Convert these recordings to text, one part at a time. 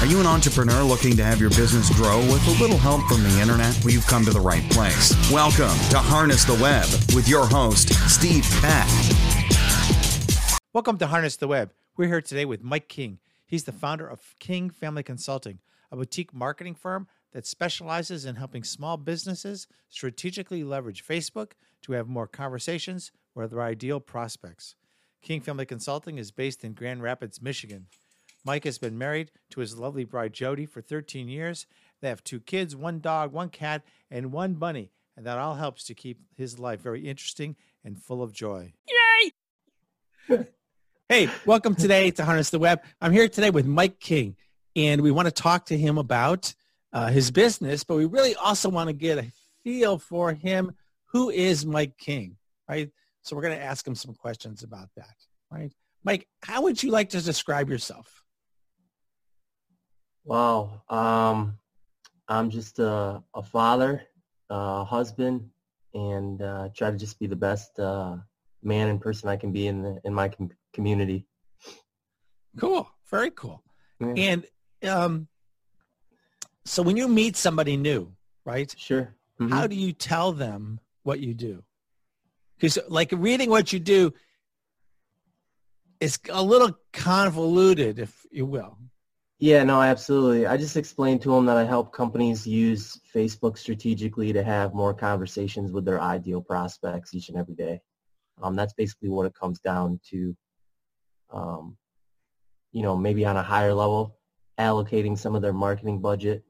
Are you an entrepreneur looking to have your business grow with a little help from the internet? Well, you've come to the right place. Welcome to Harness the Web with your host, Steve Peck. Welcome to Harness the Web. We're here today with Mike King. He's the founder of King Family Consulting, a boutique marketing firm that specializes in helping small businesses strategically leverage Facebook to have more conversations with their ideal prospects. King Family Consulting is based in Grand Rapids, Michigan. Mike has been married to his lovely bride Jody for 13 years. They have two kids, one dog, one cat, and one bunny, and that all helps to keep his life very interesting and full of joy. Yay! hey, welcome today to Harness the Web. I'm here today with Mike King, and we want to talk to him about uh, his business, but we really also want to get a feel for him. Who is Mike King, right? So we're going to ask him some questions about that, right? Mike, how would you like to describe yourself? Wow. Um, I'm just a, a father, a husband, and uh, try to just be the best uh, man and person I can be in the, in my com- community. Cool. Very cool. Yeah. And um, so when you meet somebody new, right? Sure. Mm-hmm. How do you tell them what you do? Because like reading what you do is a little convoluted, if you will. Yeah, no, absolutely. I just explained to them that I help companies use Facebook strategically to have more conversations with their ideal prospects each and every day. Um, that's basically what it comes down to. Um, you know, maybe on a higher level, allocating some of their marketing budget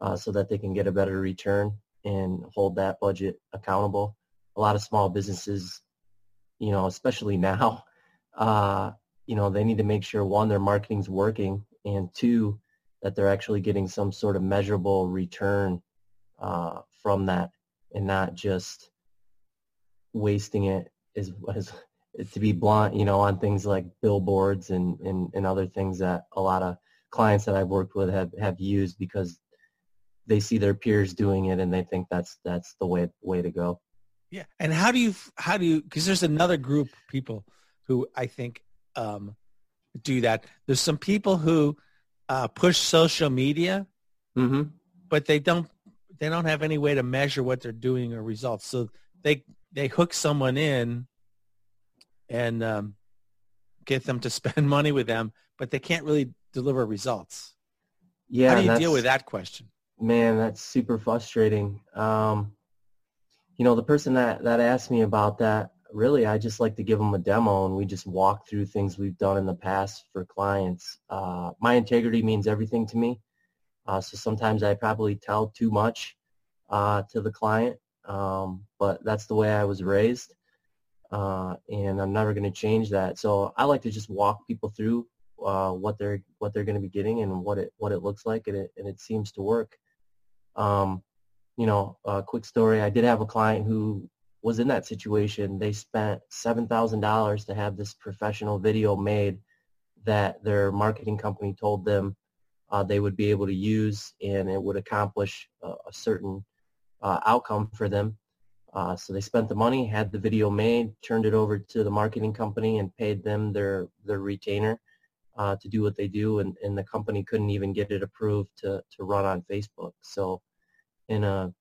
uh, so that they can get a better return and hold that budget accountable. A lot of small businesses, you know, especially now, uh, you know, they need to make sure one, their marketing's working and two, that they're actually getting some sort of measurable return uh, from that and not just wasting it as to be blunt, you know, on things like billboards and, and, and other things that a lot of clients that I've worked with have, have used because they see their peers doing it and they think that's that's the way way to go. Yeah, and how do you how do you because there's another group of people who I think um, do that. There's some people who uh, push social media, mm-hmm. but they don't they don't have any way to measure what they're doing or results. So they they hook someone in and um, get them to spend money with them, but they can't really deliver results. Yeah, how do you deal with that question? Man, that's super frustrating. Um, you know, the person that that asked me about that really, I just like to give them a demo and we just walk through things we've done in the past for clients. Uh, my integrity means everything to me. Uh, so sometimes I probably tell too much uh, to the client, um, but that's the way I was raised. Uh, and I'm never going to change that. So I like to just walk people through uh, what they're what they're going to be getting and what it what it looks like, and it and it seems to work. Um, you know, a quick story. I did have a client who was in that situation. They spent $7,000 to have this professional video made that their marketing company told them uh, they would be able to use and it would accomplish a, a certain uh, outcome for them. Uh, so they spent the money, had the video made, turned it over to the marketing company and paid them their, their retainer uh, to do what they do and, and the company couldn't even get it approved to, to run on Facebook. So in a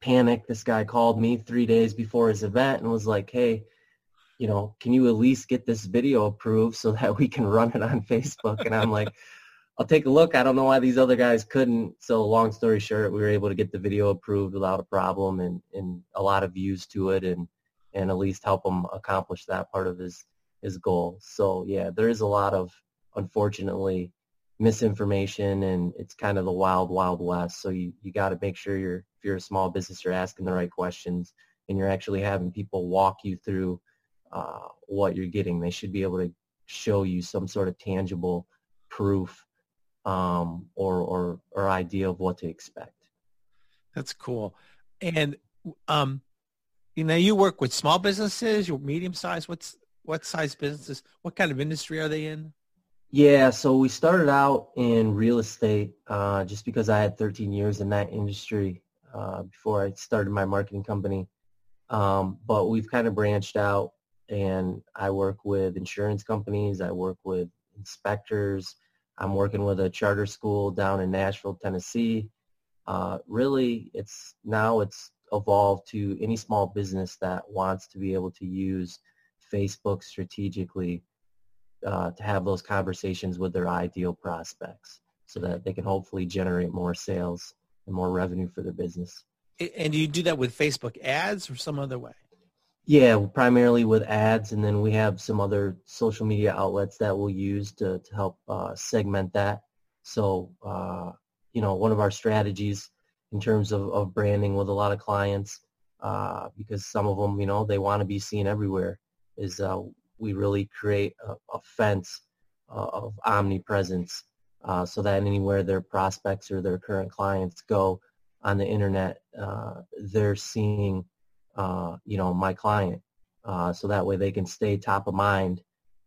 panic. This guy called me three days before his event and was like, hey, you know, can you at least get this video approved so that we can run it on Facebook? And I'm like, I'll take a look. I don't know why these other guys couldn't. So long story short, we were able to get the video approved without a problem and, and a lot of views to it and, and at least help him accomplish that part of his, his goal. So yeah, there is a lot of, unfortunately, misinformation and it's kind of the wild, wild west. So you, you got to make sure you're, you're a small business, you're asking the right questions and you're actually having people walk you through uh, what you're getting. They should be able to show you some sort of tangible proof um, or, or, or idea of what to expect. That's cool. And, um, you know, you work with small businesses, you're medium size. What's, what size businesses? What kind of industry are they in? Yeah, so we started out in real estate uh, just because I had 13 years in that industry uh, before I started my marketing company. Um, but we've kind of branched out and I work with insurance companies. I work with inspectors. I'm working with a charter school down in Nashville, Tennessee. Uh, really, it's now it's evolved to any small business that wants to be able to use Facebook strategically uh, to have those conversations with their ideal prospects so that they can hopefully generate more sales and more revenue for their business. And do you do that with Facebook ads or some other way? Yeah, primarily with ads, and then we have some other social media outlets that we'll use to, to help uh, segment that. So, uh, you know, one of our strategies in terms of, of branding with a lot of clients, uh, because some of them, you know, they want to be seen everywhere, is uh, we really create a, a fence uh, of omnipresence uh, so that anywhere their prospects or their current clients go on the internet, they're seeing uh, you know, my client. Uh, so that way they can stay top of mind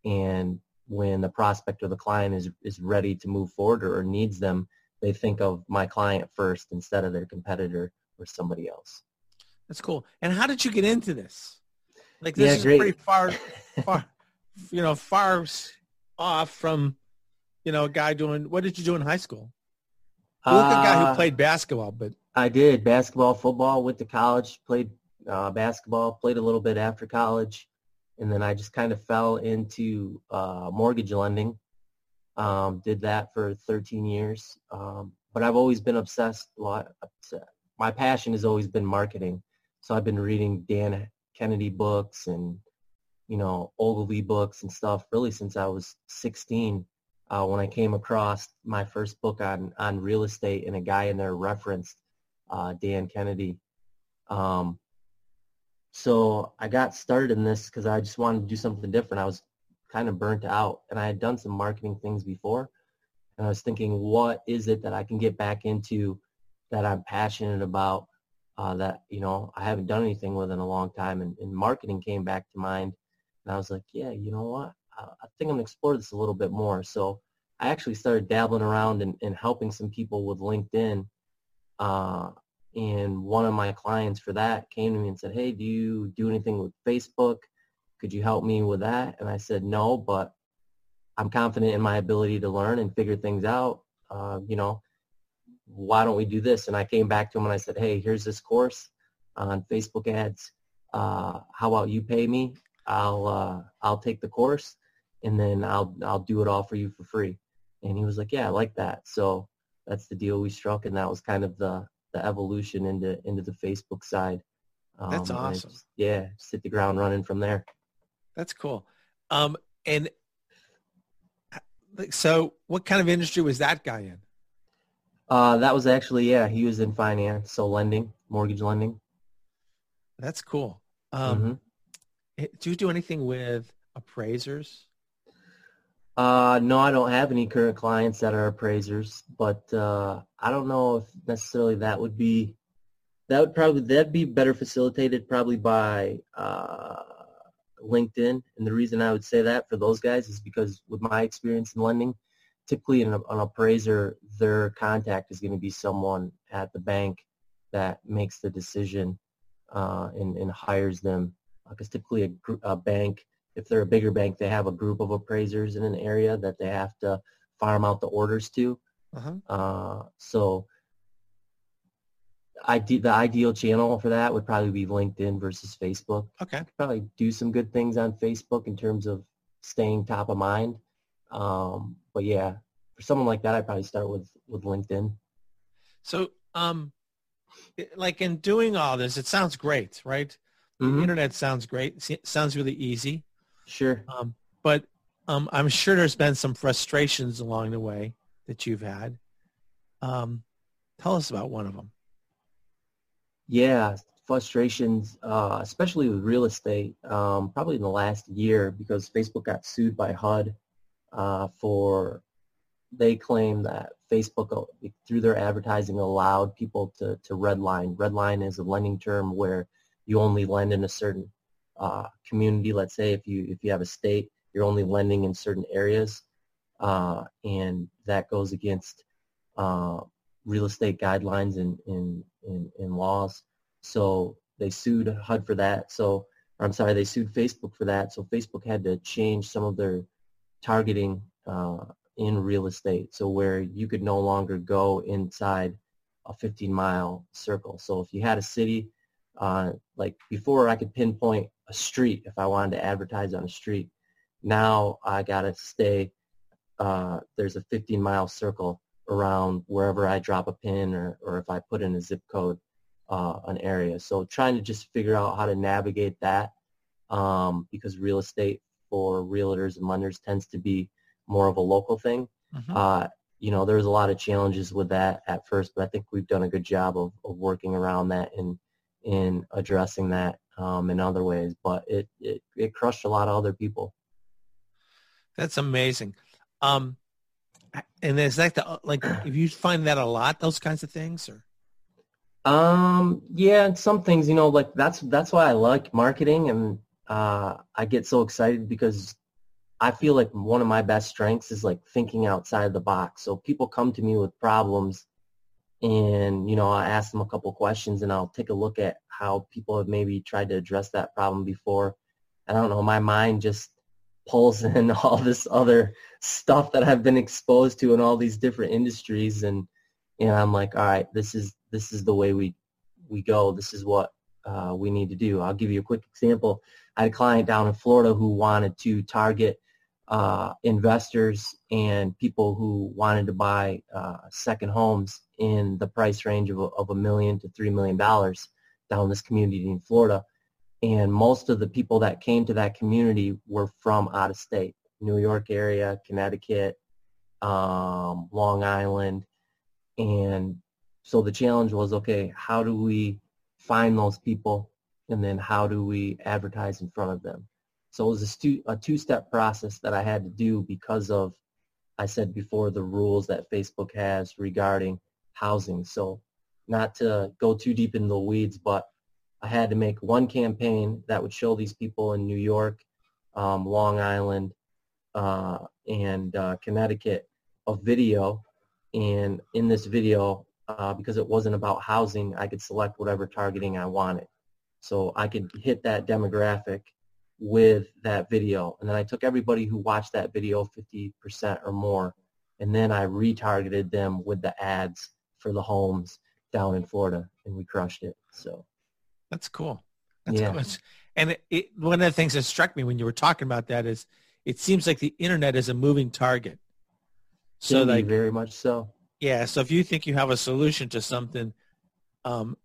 and when the prospect or the client is, is ready to move forward or needs them, they think of my client first instead of their competitor or somebody else. That's cool. And how did you get into this? Like this yeah, is great. pretty far, far, you know, far off from, you know, a guy doing, what did you do in high school? You look a guy who Uh, played basketball, but I did basketball, football, went to college, played uh, basketball, played a little bit after college, and then I just kind of fell into uh, mortgage lending. Um, did that for 13 years, um, but I've always been obsessed. Well, my passion has always been marketing, so I've been reading Dan Kennedy books and you know Ogilvy books and stuff really since I was 16. Uh, when I came across my first book on on real estate, and a guy in there referenced uh, Dan Kennedy. Um, so I got started in this because I just wanted to do something different. I was kind of burnt out, and I had done some marketing things before, and I was thinking, what is it that I can get back into that I'm passionate about? Uh, that you know I haven't done anything with in a long time, and, and marketing came back to mind, and I was like, yeah, you know what? I, think I'm gonna explore this a little bit more. So I actually started dabbling around and, and helping some people with LinkedIn. Uh, and one of my clients for that came to me and said, hey, do you do anything with Facebook? Could you help me with that? And I said, no, but I'm confident in my ability to learn and figure things out. Uh, you know, why don't we do this? And I came back to him and I said, hey, here's this course on Facebook ads. Uh, how about you pay me? I'll uh, I'll take the course and then I'll I'll do it all for you for free. And he was like, yeah, I like that. So that's the deal we struck, and that was kind of the the evolution into into the Facebook side. Um, That's awesome. just- yeah, just hit the ground running from there. that's cool. Um, and so what kind of industry was that guy in? Uh, that was actually yeah, he was in finance, so lending, mortgage lending. That's cool. Um, Mhm. eh, do you do anything with appraisers? Uh, no, I don't have any current clients that are appraisers, but uh, I don't know if necessarily that would be that would probably that'd be better facilitated probably by uh, LinkedIn. And the reason I would say that for those guys is because with my experience in lending, typically an, an appraiser, their contact is going to be someone at the bank that makes the decision uh, and, and hires them. Because typically a, a bank if they're a bigger bank, they have a group of appraisers in an area that they have to farm out the orders to. Uh-huh. Uh, so ide- the ideal channel for that would probably be LinkedIn versus Facebook. Okay. Probably do some good things on Facebook in terms of staying top of mind. Um, but yeah, for someone like that, I'd probably start with, with LinkedIn. So, um, like in doing all this, it sounds great, right? The Mhm. internet sounds great. Se- Sounds really easy. Sure. Um, but um, I'm sure there's been some frustrations along the way that you've had. Um, tell us about one of them. Yeah, frustrations, uh, especially with real estate, um, probably in the last year because Facebook got sued by HUD uh, for they claim that Facebook uh, through their advertising allowed people to, to redline. Redline is a lending term where you only lend in a certain uh, community. Let's say if you if you have a state, you're only lending in certain areas, uh, and that goes against uh, real estate guidelines and in, in, in laws. So they sued HUD for that. So I'm sorry, they sued Facebook for that. So Facebook had to change some of their targeting uh, in real estate. So where you could no longer go inside a 15 mile circle. So if you had a city, uh, like before I could pinpoint a street if I wanted to advertise on a street. Now I got to stay, uh, there's a 15 mile circle around wherever I drop a pin or, or if I put in a zip code, uh, an area. So trying to just figure out how to navigate that um, because real estate for realtors and lenders tends to be more of a local thing. Mm-hmm. Uh, you know, there's a lot of challenges with that at first, but I think we've done a good job of, of working around that and in addressing that um, in other ways. But it, it it crushed a lot of other people. That's amazing. Um, and is that the, like if you find that a lot, those kinds of things, or? Um, yeah, some things, you know, like that's that's why I like marketing, and uh, I get so excited because I feel like one of my best strengths is like thinking outside the box. So people come to me with problems and, you know, I ask them a couple questions and I'll take a look at how people have maybe tried to address that problem before. I don't know, my mind just pulls in all this other stuff that I've been exposed to in all these different industries and and I'm like, all right, this is this is the way we we go. This is what uh, we need to do. I'll give you a quick example. I had a client down in Florida who wanted to target uh, investors and people who wanted to buy uh, second homes in the price range of a, of a million to three million dollars down this community in Florida. And most of the people that came to that community were from out of state, New York area, Connecticut, um, Long Island. And so the challenge was, okay, how do we find those people and then how do we advertise in front of them? So it was a, stu- a two-step process that I had to do because of, I said before, the rules that Facebook has regarding housing. So not to go too deep in the weeds, but I had to make one campaign that would show these people in New York, um, Long Island, uh, and uh, Connecticut a video. And in this video, uh, because it wasn't about housing, I could select whatever targeting I wanted. So I could hit that demographic with that video. And then I took everybody who watched that video 50% or more, and then I retargeted them with the ads for the homes down in Florida, and we crushed it. So that's cool. That's yeah. Cool. And it, it, one of the things that struck me when you were talking about that is it seems like the internet is a moving target. So like very much so. Yeah. So if you think you have a solution to something, um,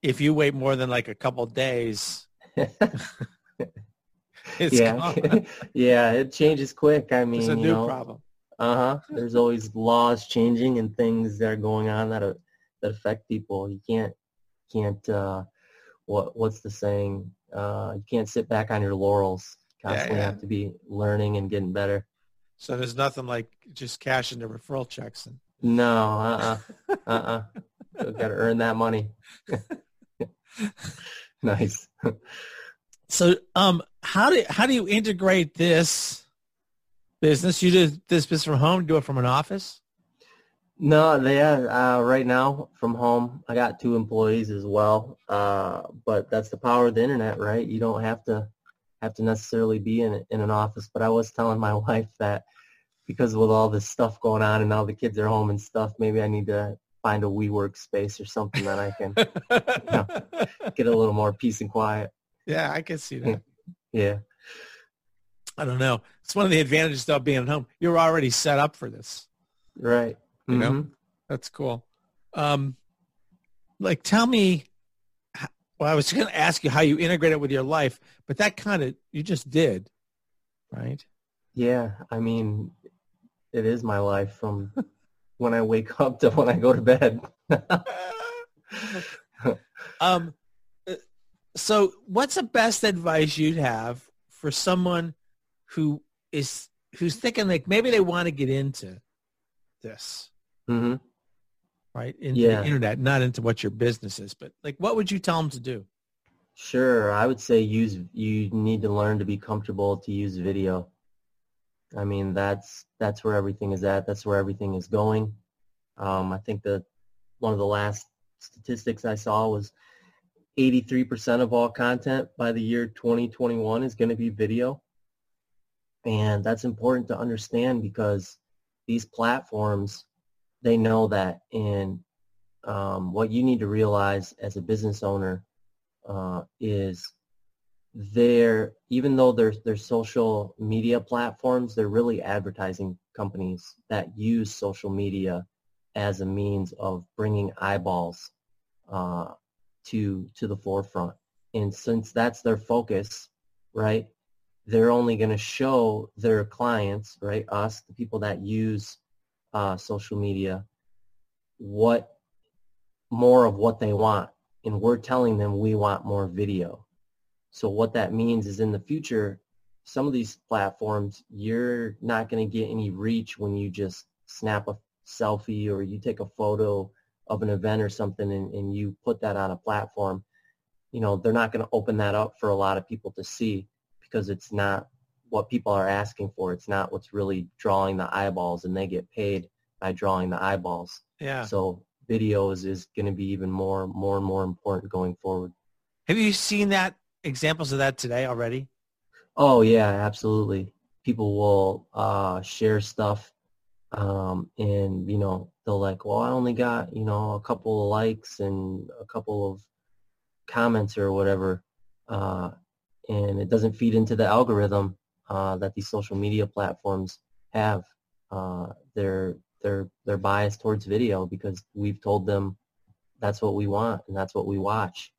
if you wait more than like a couple days, yeah, yeah, it changes quick. I mean, it's a new know, problem. Uh huh. There's always laws changing and things that are going on that are, that affect people. You can't can't uh, what what's the saying? Uh, you can't sit back on your laurels. Constantly yeah, yeah. have to be learning and getting better. So there's nothing like just cashing the referral checks and. No, uh, uh-uh, uh, uh, uh. Got to earn that money. nice. So, um, how do how do you integrate this business? You do this business from home? Do it from an office? No, yeah. Uh, right now from home, I got two employees as well. Uh, but that's the power of the internet, right? You don't have to have to necessarily be in in an office. But I was telling my wife that because with all this stuff going on and now the kids are home and stuff, maybe I need to find a WeWork space or something that I can you know, get a little more peace and quiet. Yeah, I can see that. yeah. I don't know. It's one of the advantages of being at home. You're already set up for this. Right. You mm-hmm. know, that's cool. Um, like, tell me. Well, I was going to ask you how you integrate it with your life, but that kind of you just did, right? Yeah, I mean, it is my life from when I wake up to when I go to bed. um, so what's the best advice you'd have for someone who is who's thinking like maybe they want to get into this mm-hmm. right into yeah. the internet not into what your business is but like what would you tell them to do sure i would say use you need to learn to be comfortable to use video i mean that's that's where everything is at that's where everything is going um, i think that one of the last statistics i saw was 83% of all content by the year 2021 is going to be video. And that's important to understand because these platforms, they know that. And um, what you need to realize as a business owner uh, is they're even though they're they're social media platforms, they're really advertising companies that use social media as a means of bringing eyeballs uh, to to the forefront. And since that's their focus, right, they're only going to show their clients, right, us, the people that use uh, social media, what more of what they want. And we're telling them we want more video. So what that means is in the future, some of these platforms, you're not going to get any reach when you just snap a selfie or you take a photo of an event or something and, and you put that on a platform. You know, they're not going to open that up for a lot of people to see because it's not what people are asking for. It's not what's really drawing the eyeballs and they get paid by drawing the eyeballs. Yeah. So videos is going to be even more, more and more important going forward. Have you seen that examples of that today already? Oh yeah, absolutely. People will uh, share stuff, um, and you know they'll like, well, I only got you know a couple of likes and a couple of comments or whatever, uh, and it doesn't feed into the algorithm uh, that these social media platforms have. Uh, they're they're they're biased towards video because we've told them that's what we want and that's what we watch.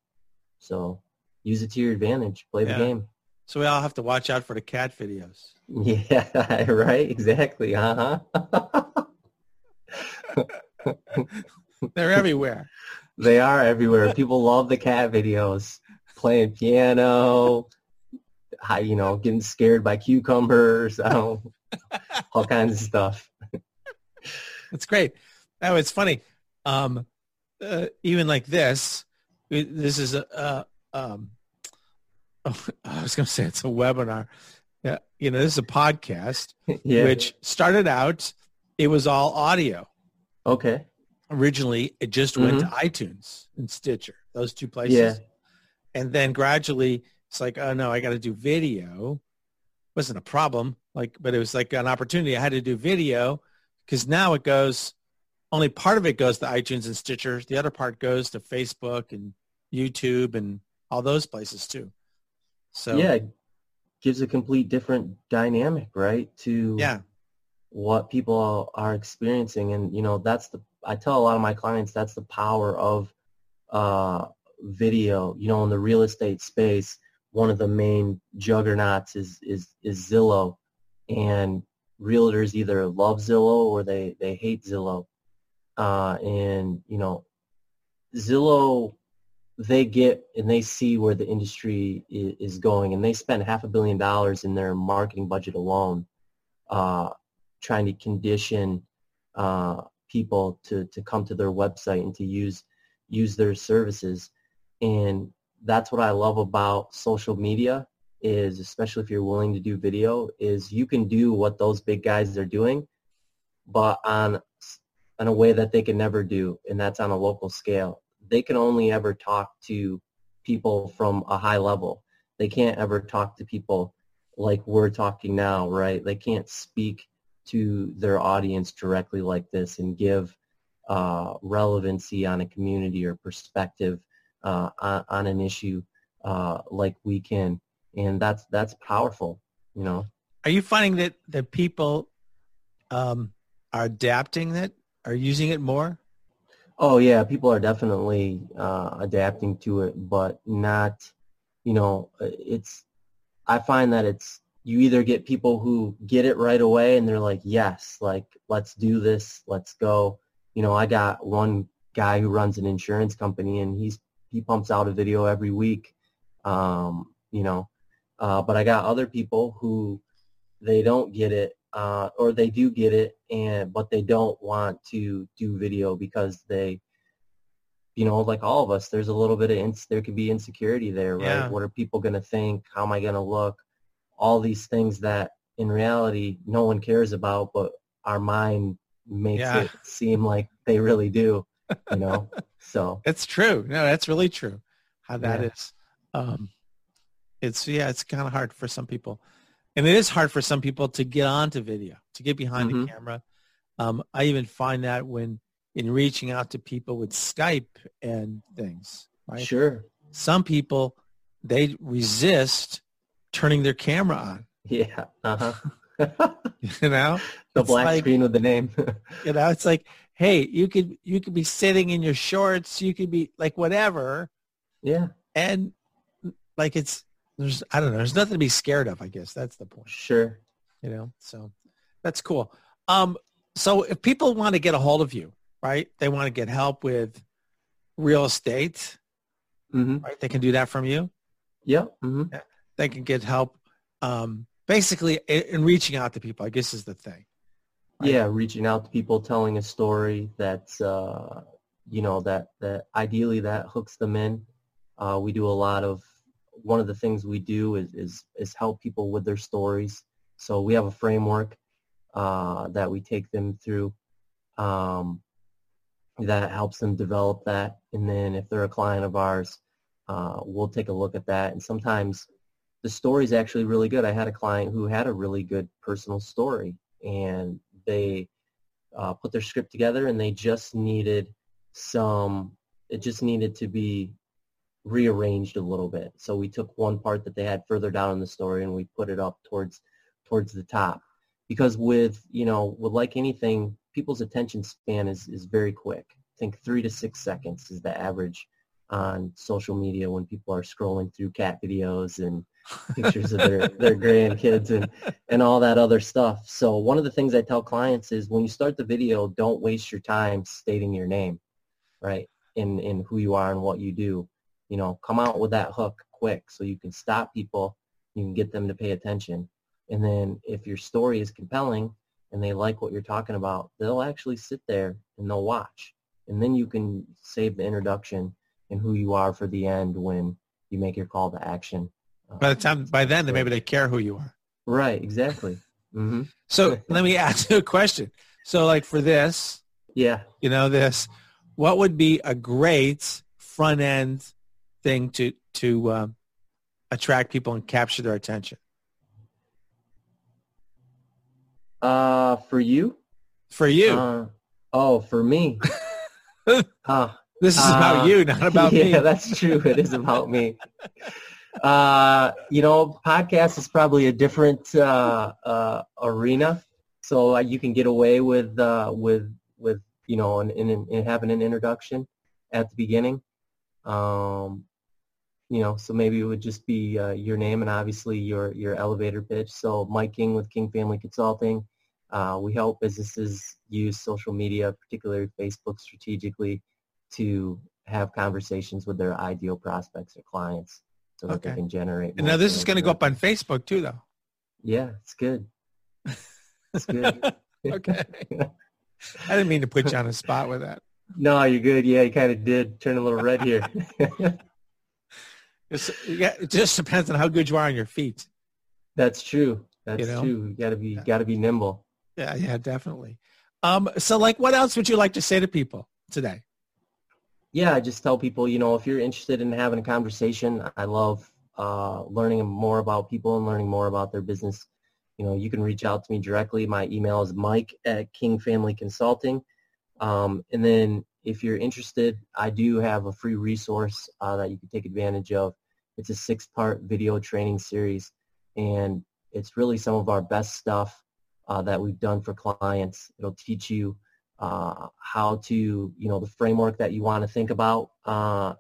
So use it to your advantage. Play Yeah. the game. So we all have to watch out for the cat videos. Yeah, right. Exactly. Uh huh. They're everywhere. they are everywhere. People love the cat videos. Playing piano, hi- you know, getting scared by cucumbers. I don't, all kinds of stuff. That's great. Oh, it's funny. Um, uh, even like this, this is a, uh, um, oh, I was going to say it's a webinar. Yeah, you know, this is a podcast, yeah. which started out, it was all audio. okay. Originally, it just went to iTunes and Stitcher, those two places. Yeah. And then gradually, it's like, oh no, I got to do video. wasn't a problem, like, but it was like an opportunity. I had to do video because now it goes. Only part of it goes to iTunes and Stitcher. The other part goes to Facebook and YouTube and all those places too. So Yeah. it Gives a complete different dynamic, right? To yeah, what people are experiencing and you know that's the i tell a lot of my clients that's the power of uh video you know in the real estate space one of the main juggernauts is is is zillow. And realtors either love zillow or they they hate zillow. Uh and you know zillow they get and they see where the industry is, going. And they spend half a billion dollars in their marketing budget alone uh trying to condition uh, people to, to come to their website and to use use their services. And that's what I love about social media is, especially if you're willing to do video, is you can do what those big guys are doing, but on in a way that they can never do, and that's on a local scale. They can only ever talk to people from a high level. They can't ever talk to people like we're talking now, right? They can't speak to their audience directly like this and give uh, relevancy on a community or perspective uh, on, on an issue uh, like we can, and that's that's powerful, you know. are you finding that that people um, are adapting it, are using it more? Oh yeah, people are definitely uh, adapting to it, but not, you know, it's. I find that it's you either get people who get it right away and they're like, yes, like let's do this, let's go. You know, I got one guy who runs an insurance company and he's he pumps out a video every week. Um, you know, uh, but I got other people who they don't get it uh, or they do get it and but they don't want to do video because they you know like all of us there's a little bit of ins- there could be insecurity there right Yeah. what are people going to think how am i going to look all these things that in reality no one cares about but our mind makes Yeah. it seem like they really do you know so It's true. No, that's really true. How that Yeah. is. Um, it's yeah, it's kind of hard for some people, and it is hard for some people to get onto video, to get behind Mhm. the camera. Um, I even find that when in reaching out to people with Skype and things, right? Sure. Some people, they resist turning their camera on, Yeah. Uh-huh. you know? the black like- screen with the name. You know, it's like, hey, you could you could be sitting in your shorts, you could be like whatever, yeah. and like it's there's I don't know, there's nothing to be scared of. I guess that's the point. Sure. You know, so that's cool. Um, so if people want to get a hold of you, right? They want to get help with real estate, hmm right? They can do that from you. Yep. hmm They can get help, um, basically in reaching out to people. I guess is the thing. Right. Yeah, reaching out to people, telling a story that's, uh, you know, that, that ideally that hooks them in. Uh, we do a lot of, one of the things we do is, is, is help people with their stories. So we have a framework uh, that we take them through um, that helps them develop that. And then if they're a client of ours, uh, we'll take a look at that. And sometimes the story is actually really good. I had a client who had a really good personal story and they uh, put their script together and they just needed some, it just needed to be rearranged a little bit. So we took one part that they had further down in the story and we put it up towards, towards the top. Because with, you know, with like anything, people's attention span is, is very quick. I think three to six seconds is the average on social media when people are scrolling through cat videos and pictures of their, their grandkids and, and all that other stuff. So one of the things I tell clients is when you start the video, don't waste your time stating your name, right? In, in who you are and what you do. You know, come out with that hook quick so you can stop people, you can get them to pay attention. And then if your story is compelling and they like what you're talking about, they'll actually sit there and they'll watch. And then you can save the introduction and who you are for the end when you make your call to action. Uh, By the time by then, maybe they care who you are. Right, exactly. hmm So let me ask you a question. So like for this, Yeah. you know, this, what would be a great front end thing to to um, attract people and capture their attention Uh, for you? for you? Uh, oh, for me. uh, this is about uh, you, not about yeah, me. that's true. It is about me. Uh, you know, podcast is probably a different uh, uh, arena, so uh, you can get away with uh, with with you know, and, having an introduction at the beginning. Um, you know, so maybe it would just be uh, your name and obviously your your elevator pitch. So Mike King with King Family Consulting. Uh, we help businesses use social media, particularly Facebook, strategically to have conversations with their ideal prospects or clients so that Okay. they can generate. and now this is going to go up on Facebook too, though. Yeah, it's good. It's good. okay. I didn't mean to put you on the spot with that. no, you're good. Yeah, you kind of did turn a little red here. It's, yeah, it just depends on how good you are on your feet. That's true. That's You know? true. You gotta be Yeah. gotta be nimble. Yeah, yeah, definitely. Um, so like, what else would you like to say to people today? Yeah, I just tell people, you know, if you're interested in having a conversation, I love uh, learning more about people and learning more about their business. You know, you can reach out to me directly. My email is mike at King Family Consulting. Um, and then if you're interested, I do have a free resource uh, that you can take advantage of. It's a six-part video training series, and it's really some of our best stuff uh, that we've done for clients. It'll teach you uh, how to, you know, the framework that you want to think about uh,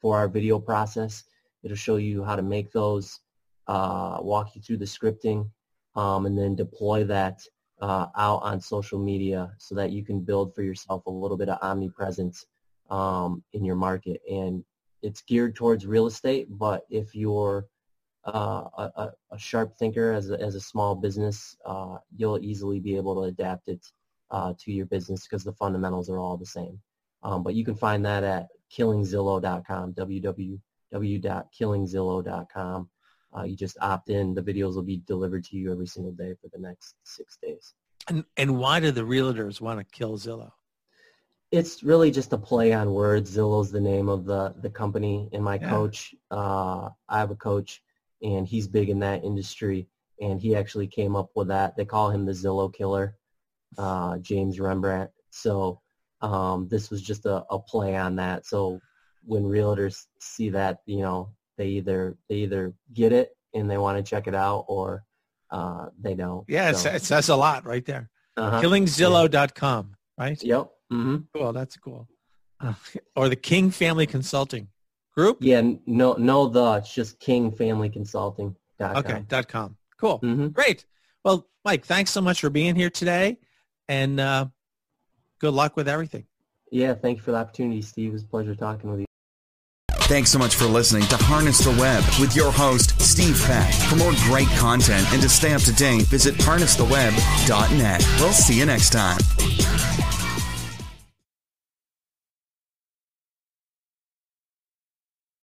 for our video process. It'll show you how to make those, uh, walk you through the scripting, um, and then deploy that uh, out on social media so that you can build for yourself a little bit of omnipresence um, in your market. And it's geared towards real estate, but if you're uh, a, a- sharp thinker as a, as a small business, uh, you'll easily be able to adapt it uh, to your business because the fundamentals are all the same. Um, but you can find that at killingzillow.com, www.killingzillow.com. Uh, you just opt in. The videos will be delivered to you every single day for the next six days. And and why do the realtors want to kill Zillow? It's really just a play on words. Zillow's the name of the, the company. And my Yeah. coach, uh, I have a coach, and he's big in that industry. And he actually came up with that. They call him the Zillow killer. Uh, James Rembrandt. So um, this was just a, a play on that. So when realtors see that, you know, they either they either get it and they want to check it out or uh, they don't. Yeah, so, it says a lot right there. uh-huh. Killingzillow.com, right? Yep. hmm Cool. That's cool. Uh, or the King Family Consulting Group. Yeah. No. No. The it's just King Family Consulting. Okay. Dot com. Cool. hmm Great. Well, Mike, thanks so much for being here today, and uh, good luck with everything. Yeah. Thank you for the opportunity, Steve. It was a pleasure talking with you. Thanks so much for listening to Harness the Web with your host, Steve Peck. For more great content and to stay up to date, visit harnesstheweb.net. We'll see you next time.